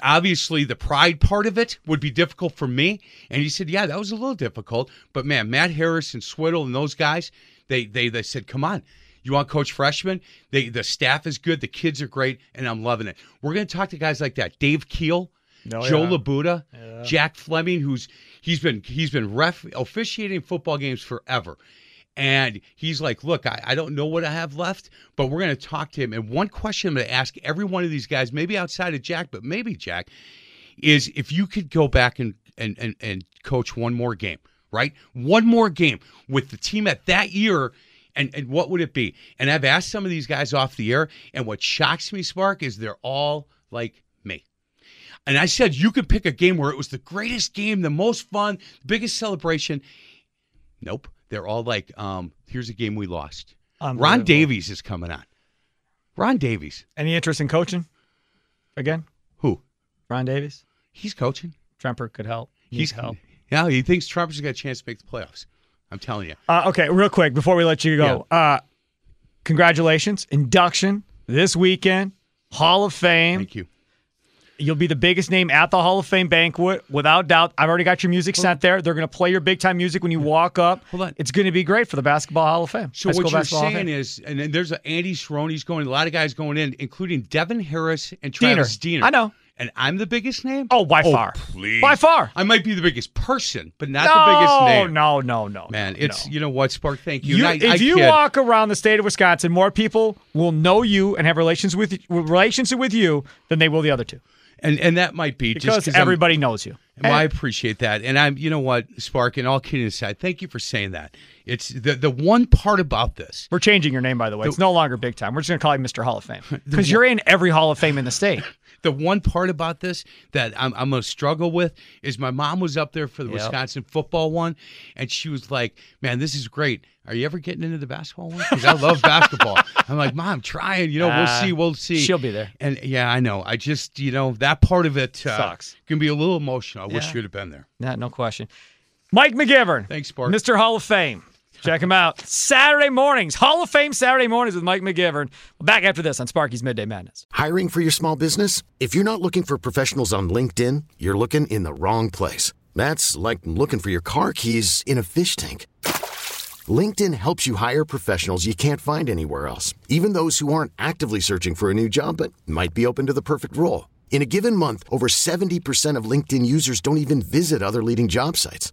obviously the pride part of it would be difficult for me and he said yeah that was a little difficult but man matt harris and swiddle and those guys they they, they said come on you want coach freshman? they the staff is good the kids are great and i'm loving it we're going to talk to guys like that dave keel Oh, joe yeah. labuda jack fleming who's he's been he's been ref officiating football games forever and he's like, Look, I, I don't know what I have left, but we're going to talk to him. And one question I'm going to ask every one of these guys, maybe outside of Jack, but maybe Jack, is if you could go back and, and, and, and coach one more game, right? One more game with the team at that year. And, and what would it be? And I've asked some of these guys off the air, and what shocks me, Spark, is they're all like. And I said you could pick a game where it was the greatest game, the most fun, biggest celebration. Nope. They're all like, um, here's a game we lost. Ron Davies is coming on. Ron Davies. Any interest in coaching? Again, Who? Ron Davies. He's coaching. Tremper could help. He's He's help. Yeah, he thinks Trump's got a chance to make the playoffs. I'm telling you. Uh, okay, real quick before we let you go, uh, congratulations, induction this weekend, Hall of Fame. Thank you. You'll be the biggest name at the Hall of Fame banquet, without doubt. I've already got your music sent there. They're going to play your big time music when you walk up. Hold on. It's going to be great for the Basketball Hall of Fame. So High what you're Basketball Hall of saying is, and then there's a Andy Cerrone's going, a lot of guys going in, including Devin Harris and Travis Diener. I know. And I'm the biggest name? Oh, by oh, far. Please. By far. I might be the biggest person, but not no, the biggest name. no, no, no, Man, it's no. you know what, Spark. Thank you. You, I- if I you kid. walk around the state of Wisconsin, more people will know you and have relations with relations with you than they will the other two and and that might be just because 'cause I'm- everybody knows you. Well, I appreciate that, and I'm, you know what, Spark. And all kidding aside, thank you for saying that. It's the the one part about this. We're changing your name, by the way. It's no longer Big Time. We're just going to call you Mr. Hall of Fame because you're in every Hall of Fame in the state. the one part about this that I'm, I'm gonna struggle with is my mom was up there for the Yep. Wisconsin football one, and she was like, "Man, this is great. Are you ever getting into the basketball one? Because I love basketball." I'm like, "Mom, trying. You know, we'll Ah, see. We'll see." she'll be there. And yeah, I know. I just, you know, that part of it uh, Sucks. Can be a little emotional. I wish you'd have been there. Nah, no question. Mike McGivern. Thanks, Spark. Mr. Hall of Fame. Check him out. Saturday mornings. Hall of Fame Saturday mornings with Mike McGivern. Back after this on Sparky's Midday Madness. Hiring for your small business? If you're not looking for professionals on LinkedIn, you're looking in the wrong place. That's like looking for your car keys in a fish tank. LinkedIn helps you hire professionals you can't find anywhere else, even those who aren't actively searching for a new job but might be open to the perfect role. In a given month, over 70% of LinkedIn users don't even visit other leading job sites.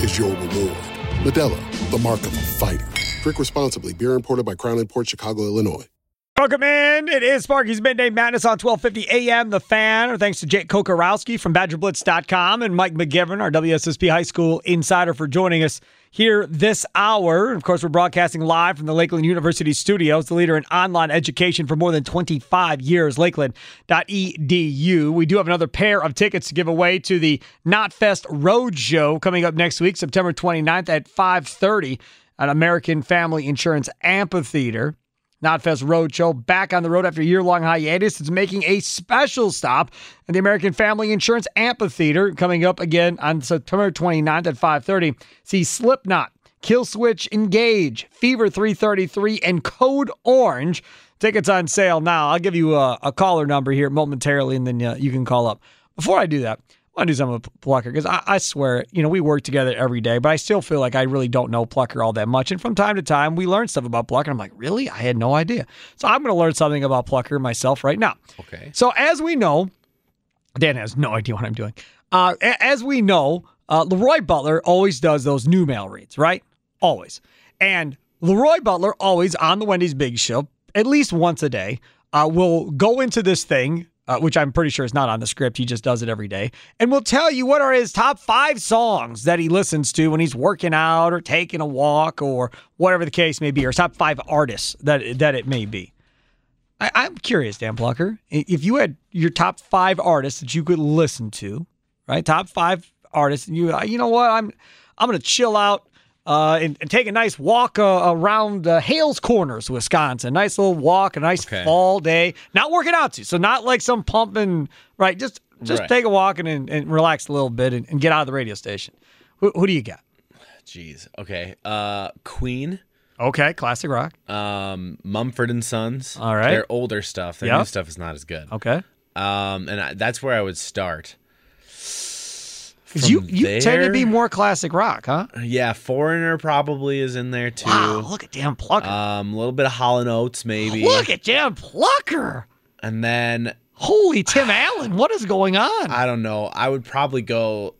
is your reward. Modelo, the mark of a fighter. Drink responsibly. Beer imported by Crown Port Chicago, Illinois. Welcome in. It is Sparky's Midday Madness on 1250 AM. The Fan. Thanks to Jake Kocorowski from BadgerBlitz.com and Mike McGivern, our WSSP High School insider, for joining us here this hour. Of course, we're broadcasting live from the Lakeland University studios, the leader in online education for more than 25 years, lakeland.edu. We do have another pair of tickets to give away to the Knotfest Road Show coming up next week, September 29th at 530 at American Family Insurance Amphitheater. Knotfest Roadshow back on the road after a year long hiatus. It's making a special stop at the American Family Insurance Amphitheater coming up again on September 29th at 5:30. See Slipknot, Killswitch Engage, Fever 333, and Code Orange. Tickets on sale now. I'll give you a, a caller number here momentarily, and then uh, you can call up. Before I do that, want to do something with Plucker because I, I swear, you know, we work together every day, but I still feel like I really don't know Plucker all that much. And from time to time, we learn stuff about Plucker. I'm like, really? I had no idea. So I'm going to learn something about Plucker myself right now. Okay. So as we know, Dan has no idea what I'm doing. Uh, as we know, uh, Leroy Butler always does those new mail reads, right? Always. And Leroy Butler always on the Wendy's Big Show, at least once a day, uh, will go into this thing, uh, which I'm pretty sure is not on the script. He just does it every day, and will tell you what are his top five songs that he listens to when he's working out or taking a walk or whatever the case may be, or top five artists that that it may be. I, I'm curious, Dan Plucker, if you had your top five artists that you could listen to, right? Top five artists, and you, uh, you know what? I'm, I'm gonna chill out uh, and, and take a nice walk uh, around uh, Hales Corners, Wisconsin. Nice little walk, a nice Okay. fall day. Not working out to, so not like some pumping, right? Just, just Right. take a walk and, and, relax a little bit and, and get out of the radio station. Who, who do you got? Jeez. Okay. Uh, Queen. Okay, classic rock. Um, Mumford and Sons. All right. Their older stuff. Their Yep. new stuff is not as good. Okay, Um, and I, that's where I would start. You you tend to be more classic rock, huh? Yeah, Foreigner probably is in there too. Wow, look at Dan Plucker. Um, a little bit of Hollow Notes maybe. Look at Dan Plucker. And then Holy Tim Allen, what is going on? I don't know. I would probably go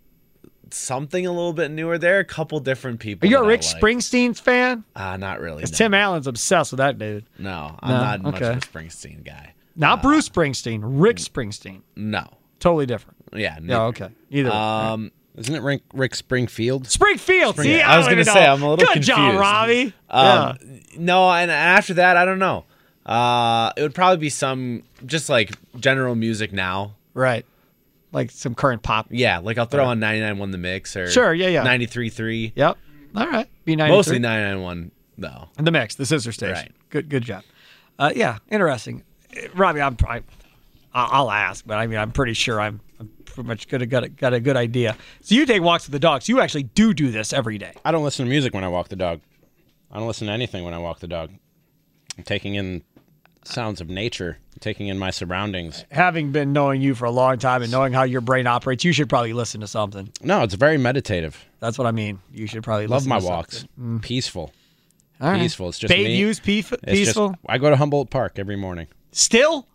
something a little bit newer. There are a couple different people. Are you a Rick like. Springsteen fan? Uh, not really. No. Tim Allen's obsessed with that dude. no, I'm No, not much of a Springsteen guy. Not Bruce Springsteen, Rick Springsteen. No. Totally different. Yeah. No. neither. okay. Either way. Um, Isn't it Rick, Rick Springfield? Springfield. See, I was gonna say. I'm a little bit Good confused. job, Robbie. Um, No, and, and after that, I don't know. Uh, it would probably be some just like general music now. Right. Like some current pop. Yeah, like I'll throw on 99.1 The Mix or Sure, yeah, yeah. 93.3. Yep. All right. Be 93. Mostly 99.1 though. The mix, the sister station. Right. Good good job. Uh, yeah, interesting. Robbie, I'm, I, I'll ask, but I mean, I'm pretty sure I'm, I'm pretty much good, got a, got a good idea. So you take walks with the dogs. You actually do do this every day. I don't listen to music when I walk the dog. I don't listen to anything when I walk the dog. I'm taking in sounds of nature, taking in my surroundings. Having been knowing you for a long time and knowing how your brain operates, you should probably listen to something. No, it's very meditative. That's what I mean. You should probably Love listen my to walks. something. Mm. Peaceful. All right. Peaceful. It's just Bay me. It's just- peaceful. I go to Humboldt Park every morning. Still.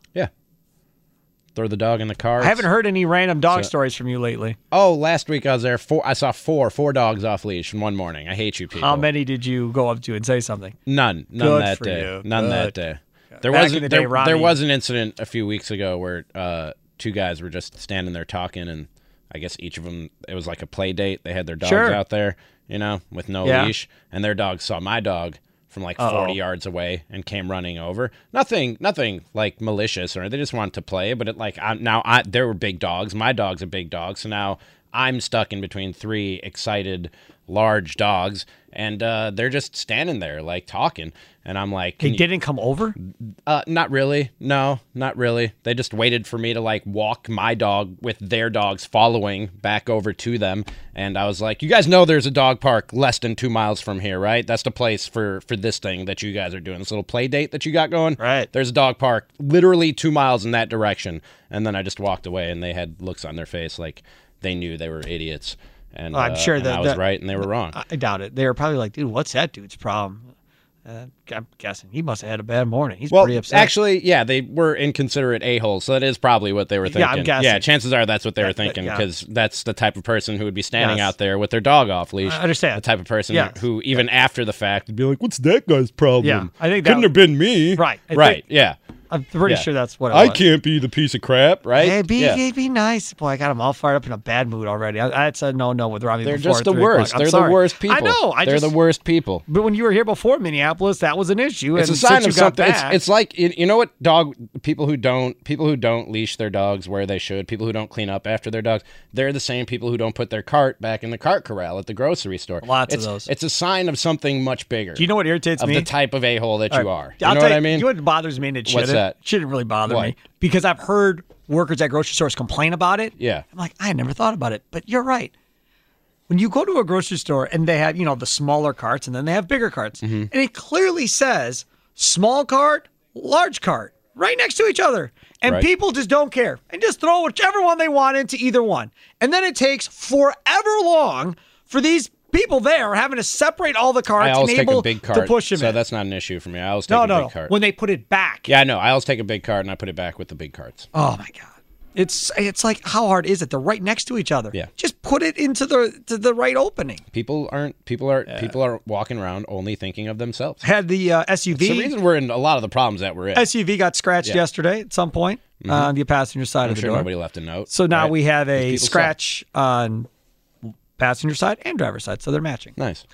Throw the dog in the car. I haven't heard any random dog So- stories from you lately. Oh, last week I was there. Four. I saw four, four dogs off leash in one morning. I hate you people. How many did you go up to and say something? None. None Good that day. you. None that day. There Back was in the there, day, there was an incident a few weeks ago where uh, two guys were just standing there talking, and I guess each of them it was like a play date. They had their dogs Sure. out there, you know, with no Yeah. leash, and their dog saw my dog from like Uh-oh. 40 yards away and came running over. Nothing, nothing like malicious or they just wanted to play. But it like I, now I there were big dogs. My dog's a big dog, so now I'm stuck in between three excited large dogs, and uh, they're just standing there like talking, and I'm like, They didn't come over? uh, not really. No, not really. They just waited for me to like walk my dog with their dogs following back over to them, and I was like, "You guys know there's a dog park less than two miles from here, right? That's the place for for this thing that you guys are doing. This little play date that you got going. Right. There's a dog park literally two miles in that direction." And then I just walked away, and they had looks on their face like they knew they were idiots. And I'm uh, sure that- I was that- right, and they were wrong. I doubt it. They were probably like, dude, what's that dude's problem? Uh, I'm guessing he must have had a bad morning. He's well, pretty upset. actually, yeah, they were inconsiderate a holes, so that is probably what they were thinking. Yeah, I'm guessing. Yeah, chances are that's what they were Yeah, thinking yeah. because that's the type of person who would be standing Yes. out there with their dog off leash. I understand. the type of person Yes. who, even after the fact, would be like, "What's that guy's problem? Yeah, I think that- couldn't have been me." Right, I right, think- yeah. I'm pretty Yeah. sure that's what I was. can't be the piece of crap, right? Hey, be, yeah. be, be nice. Boy, I got them all fired up in a bad mood already. I, that's a no no with Robbie. They're just the worst. They're sorry. the worst people. I know. I They're just, the worst people. But when you were here before Minneapolis, that was an issue. It's and a sign of something. It's, back- it's like you, know what dog people who don't people who don't leash their dogs where they should. People who don't clean up after their dogs. They're the same people who don't put their cart back in the cart corral at the grocery store. Lots of those. It's a sign of something much bigger. Do you know what irritates of me? the type of a hole that All you right, are. You I'll know what I mean? You know what bothers me and it What's shouldn't, that? shouldn't really bother What? me because I've heard workers at grocery stores complain about it. yeah. I'm like, I never thought about it, but you're right. When you go to a grocery store and they have, you know, the smaller carts and then they have bigger carts, Mm-hmm. and it clearly says small cart, large cart, right next to each other. And Right. people just don't care and just throw whichever one they want into either one. And then it takes forever long for these people there are having to separate all the carts I always and take able a big to push them so in. that's not an issue for me. I always take no, a no, big no. cart. When they put it back. yeah, I know. I always take a big cart and I put it back with the big carts. Oh my god. It's it's like how hard is it? They're right next to each other. Yeah. Just put it into the to the right opening. People aren't. People are. People are walking around only thinking of themselves. Had the uh, It's the reason we're in a lot of the problems that we're in. SUV got scratched Yeah. yesterday at some point on the passenger side I'm of the sure door. nobody left a note. so now right? we have a People suck. scratch on passenger side and driver side, so they're matching. Nice.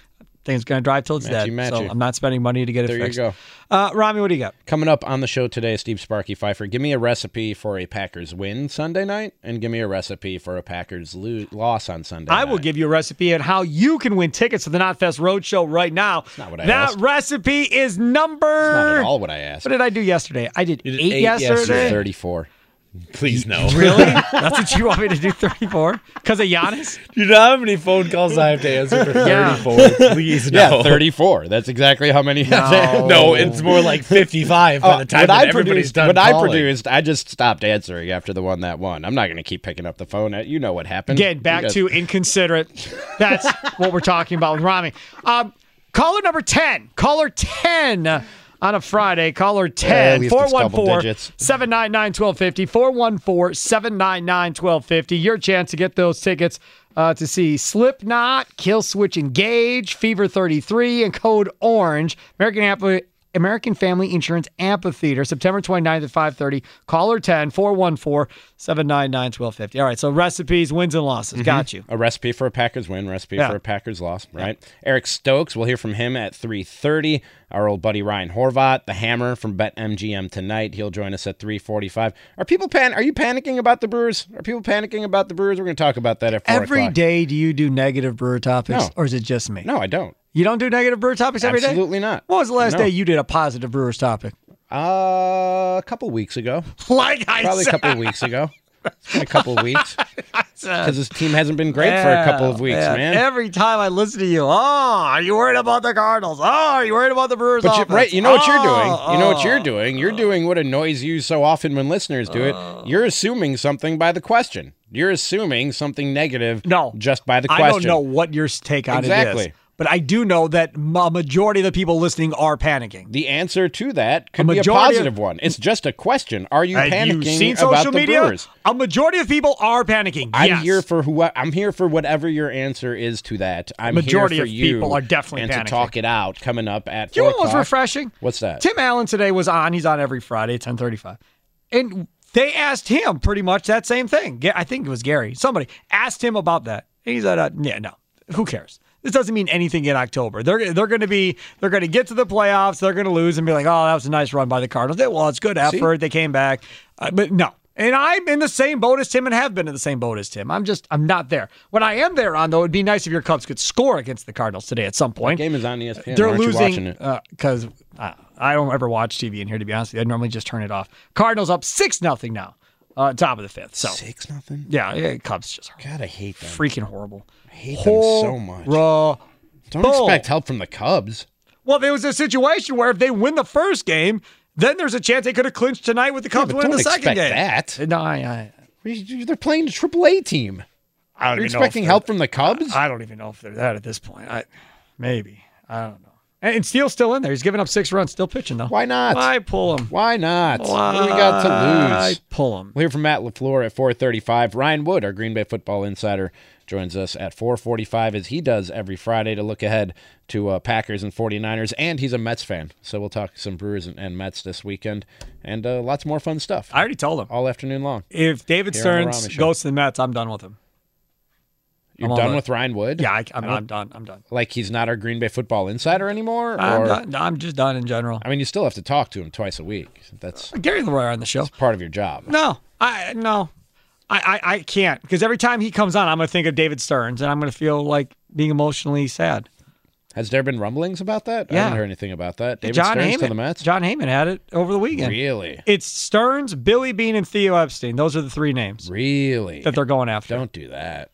Thing's gonna drive till it's Matchy, dead. So. I'm not spending money to get it There you fixed. go. Uh, Rami, what do you got? Coming up on the show today, Steve Sparky Pfeiffer. Give me a recipe for a Packers win Sunday night, and give me a recipe for a Packers lo- loss on Sunday. I will night. give you a recipe on how you can win tickets to the Knotfest Roadshow right now. not what I that asked. recipe is number. Not at all what I asked. What did I do yesterday? I did, eight, eight yesterday. yesterday. Thirty-four. Please no. Really? That's what you want me to do? Thirty-four? Because of Giannis? You know how many phone calls I have to answer for Yeah. 34? Please no. Yeah, thirty-four. That's exactly how many. No, it's more like 55 by Oh, the time what that I everybody's produced, done what I produced, I just stopped answering after the one that won. I'm not going to keep picking up the phone. You know what happened. Again, back You guys- to inconsiderate. That's what we're talking about with Rami. Um, caller number 10. Caller 10 on a Friday. Caller at 10. least it's couple 414 digits. 799 1250. 414 799 1250. Your chance to get those tickets uh, to see Slipknot, Killswitch Engage, Fever 33, and Code Orange. American Ampli- American Family Insurance Amphitheater, September 29th at 5:30. Caller 10 414 799 1250. All right, so recipes, wins and losses. Got you. a recipe for a Packers win, recipe Yeah. for a Packers loss, right? Eric Stokes, we'll hear from him at 3:30. Our old buddy Ryan Horvat, the Hammer from BetMGM tonight. He'll join us at 3:45. Are people pan? Are you panicking about the Brewers? Are people panicking about the Brewers? We're going to talk about that at 4 Every o'clock. day, do you do negative brewer topics, No. or is it just me? No, I don't. You don't do negative brewer topics every day? Absolutely not. What was the last No. day you did a positive brewer's topic? Uh, a couple weeks ago. Like I Probably a couple weeks ago. It's been a couple of weeks because uh, his team hasn't been great for a couple of weeks, Yeah, man. Every time I listen to you, oh, are you worried about the Cardinals? Oh, are you worried about the Brewers? But you, right, you know what you're oh, doing. Oh, You know what you're oh. doing. You're doing what annoys you so often when listeners do it. Oh. You're assuming something by the question. You're assuming something negative. No, just by the question. I don't know what your take on it Exactly. But I do know that a majority of the people listening are panicking. The answer to that could be a majority of- positive one. It's just a question. Are you panicking you seen about social the media? Brewers? A majority of people are panicking. I'm yes. here for who I'm here for whatever your answer is to that. I'm Majority here for of you people are definitely and panicking. to talk it out coming up at. You know what was refreshing? What's that? Tim Allen today was on. He's on every Friday at 1035. And they asked him pretty much that same thing. I think it was Gary. Somebody asked him about that. And he said, uh, yeah, no. Who cares? This doesn't mean anything in October. They're they're going to be they're going to get to the playoffs. They're going to lose and be like, oh, that was a nice run by the Cardinals. They- Well, it's good effort. They came back, uh, but no. And I'm in the same boat as Tim and have been in the same boat as Tim. I'm just I'm not there. What I am there on though, it'd be nice if your Cubs could score against the Cardinals today at some point. game is on ESPN. They're aren't watching losing it? because uh, I don't ever watch TV in here. To be honest, with you. I normally just turn it off. Cardinals up six nothing now, uh, top of the fifth. So Six nothing. yeah, yeah, Cubs just God, I hate them. freaking horrible. I hate them so much. Horrible. Don't expect help from the Cubs. Well, there was a situation where if they win the first game, then there's a chance they could have clinched tonight with the Cubs but winning don't the second expect game. that. No, I, I, They're playing a Triple A team. I don't You're even expecting they're- help from the Cubs? I don't even know if they're that at this point. I maybe I don't know. And, and Steele's still in there. He's giving up six runs, still pitching though. Why not? Why pull him? Why not? Why What do we got to lose? I pull him? We'll hear from Matt LaFleur at 435. Ryan Wood, our Green Bay football insider, joins us at 445 as he does every Friday to look ahead to uh, Packers and 49ers. And he's a Mets fan. So we'll talk some Brewers and, and Mets this weekend. And uh, lots more fun stuff. I already told him. All afternoon long. If David Here Stearns Rami Show. goes to the Mets, I'm done with him. You're I'm done with Ryan Wood? Yeah, I, I'm, I don't- I'm done. I'm done. Like he's not our Green Bay football insider anymore? I'm, or done. I'm just done in general. I mean, you still have to talk to him twice a week. That's Gary Leroy on the show. It's part of your job. No, I no, I I, I can't because every time he comes on, I'm gonna think of David Stearns and I'm gonna feel like being emotionally sad. Has there been rumblings about that? Yeah. I haven't heard anything about that. David Jon Stearns Heyman, to the Mets? Jon Heyman had it over the weekend. Really? It's Stearns, Billy Beane, and Theo Epstein. Those are the three names Really? that they're going after. Don't do that.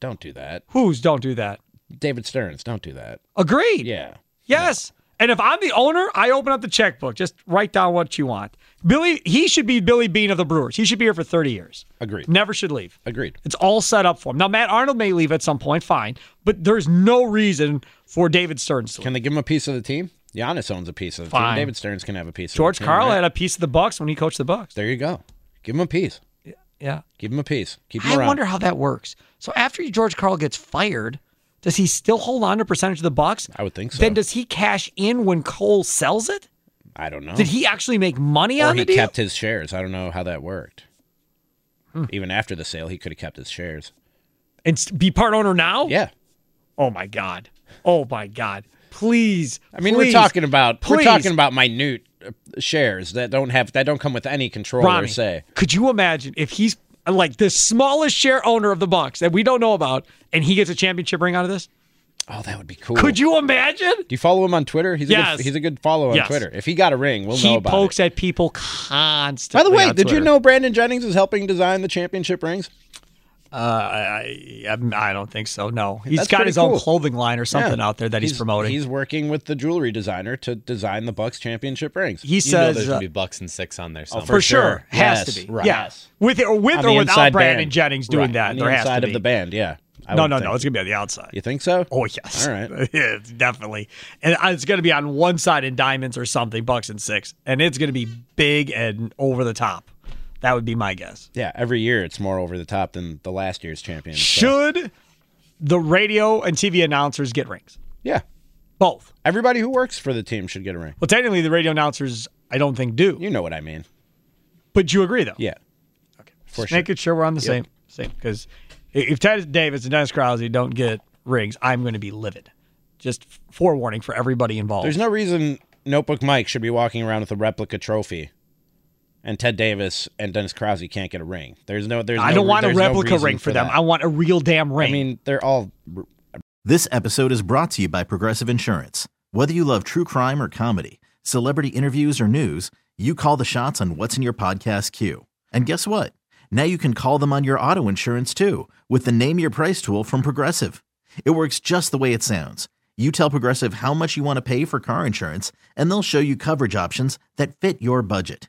Don't do that. Who's don't do that? David Stearns, don't do that. Agreed. Yeah. Yes. And if I'm the owner, I open up the checkbook. Just write down what you want. Billy, he should be Billy Beane of the Brewers. He should be here for 30 years. Agreed. Never should leave. Agreed. It's all set up for him. Now, Matt Arnold may leave at some point, fine, but there's no reason for David Stearns to leave. Can they give him a piece of the team? Giannis owns a piece of the Fine. team. David Stearns can have a piece George of the team. George Karl right? had a piece of the Bucks when he coached the Bucks. There you go. Give him a piece. Yeah. Give him a piece. Keep him I around. wonder how that works. So after George Karl gets fired, does he still hold on to percentage of the Bucks? I would think so. Then does he cash in when Kohl sells it? I don't know. Did he actually make money or on he the deal? kept his shares. I don't know how that worked. Hmm. Even after the sale, he could have kept his shares. and be part owner now? Yeah. Oh my god. Oh my god. Please. I mean, please, we're talking about please. we're talking about minute shares that don't have that don't come with any control or say. Could you imagine if he's like the smallest share owner of the Bucks that we don't know about, and he gets a championship ring out of this? Oh, that would be cool. Could you imagine? Do you follow him on Twitter? He's a good, he's a good follow on Yes. Twitter. If he got a ring, we'll know he about pokes it. at people constantly. By the way, did you know Brandon Jennings is helping design the championship rings? Uh, I, I I don't think so. No, he's That's got pretty his own clothing line or something Yeah. out there that he's, promoting. He's working with the jewelry designer to design the Bucks championship rings. he You know says there's uh, gonna be Bucks and six on there somewhere. for sure, has Yes. to be. Right. Yes. with or with or without Brandon band. Jennings doing Right. that. On the there has inside to of the band, yeah. I No, no, think. no. It's gonna be on the outside. You think so? Oh yes. All right. yeah, it's definitely. And it's going to be on one side in diamonds or something, bucks and six, and it's going to be big and over the top. That would be my guess. Yeah, every year it's more over the top than the last year's champion. so- Should the radio and TV announcers get rings? Yeah. Both. Everybody who works for the team should get a ring. Well, technically, the radio announcers, I don't think do. You know what I mean. But you agree, though. Yeah. Okay. For Just sure. making sure we're on the Yep. same same. Because if Ted Davis and Dennis Krause don't get rings, I'm going to be livid. Just forewarning for everybody involved. There's no reason Notebook Mike should be walking around with a replica trophy, and Ted Davis and Dennis Krause can't get a ring. There's no. There's. No, I no don't want a there's no replica reason ring for them. that. I want a real damn ring. I mean, they're all. This episode is brought to you by Progressive Insurance. Whether you love true crime or comedy, celebrity interviews, or news, you call the shots on what's in your podcast queue. And guess what? Now you can call them on your auto insurance too with the Name Your Price tool from Progressive. It works just the way it sounds. You tell Progressive how much you want to pay for car insurance, and they'll show you coverage options that fit your budget.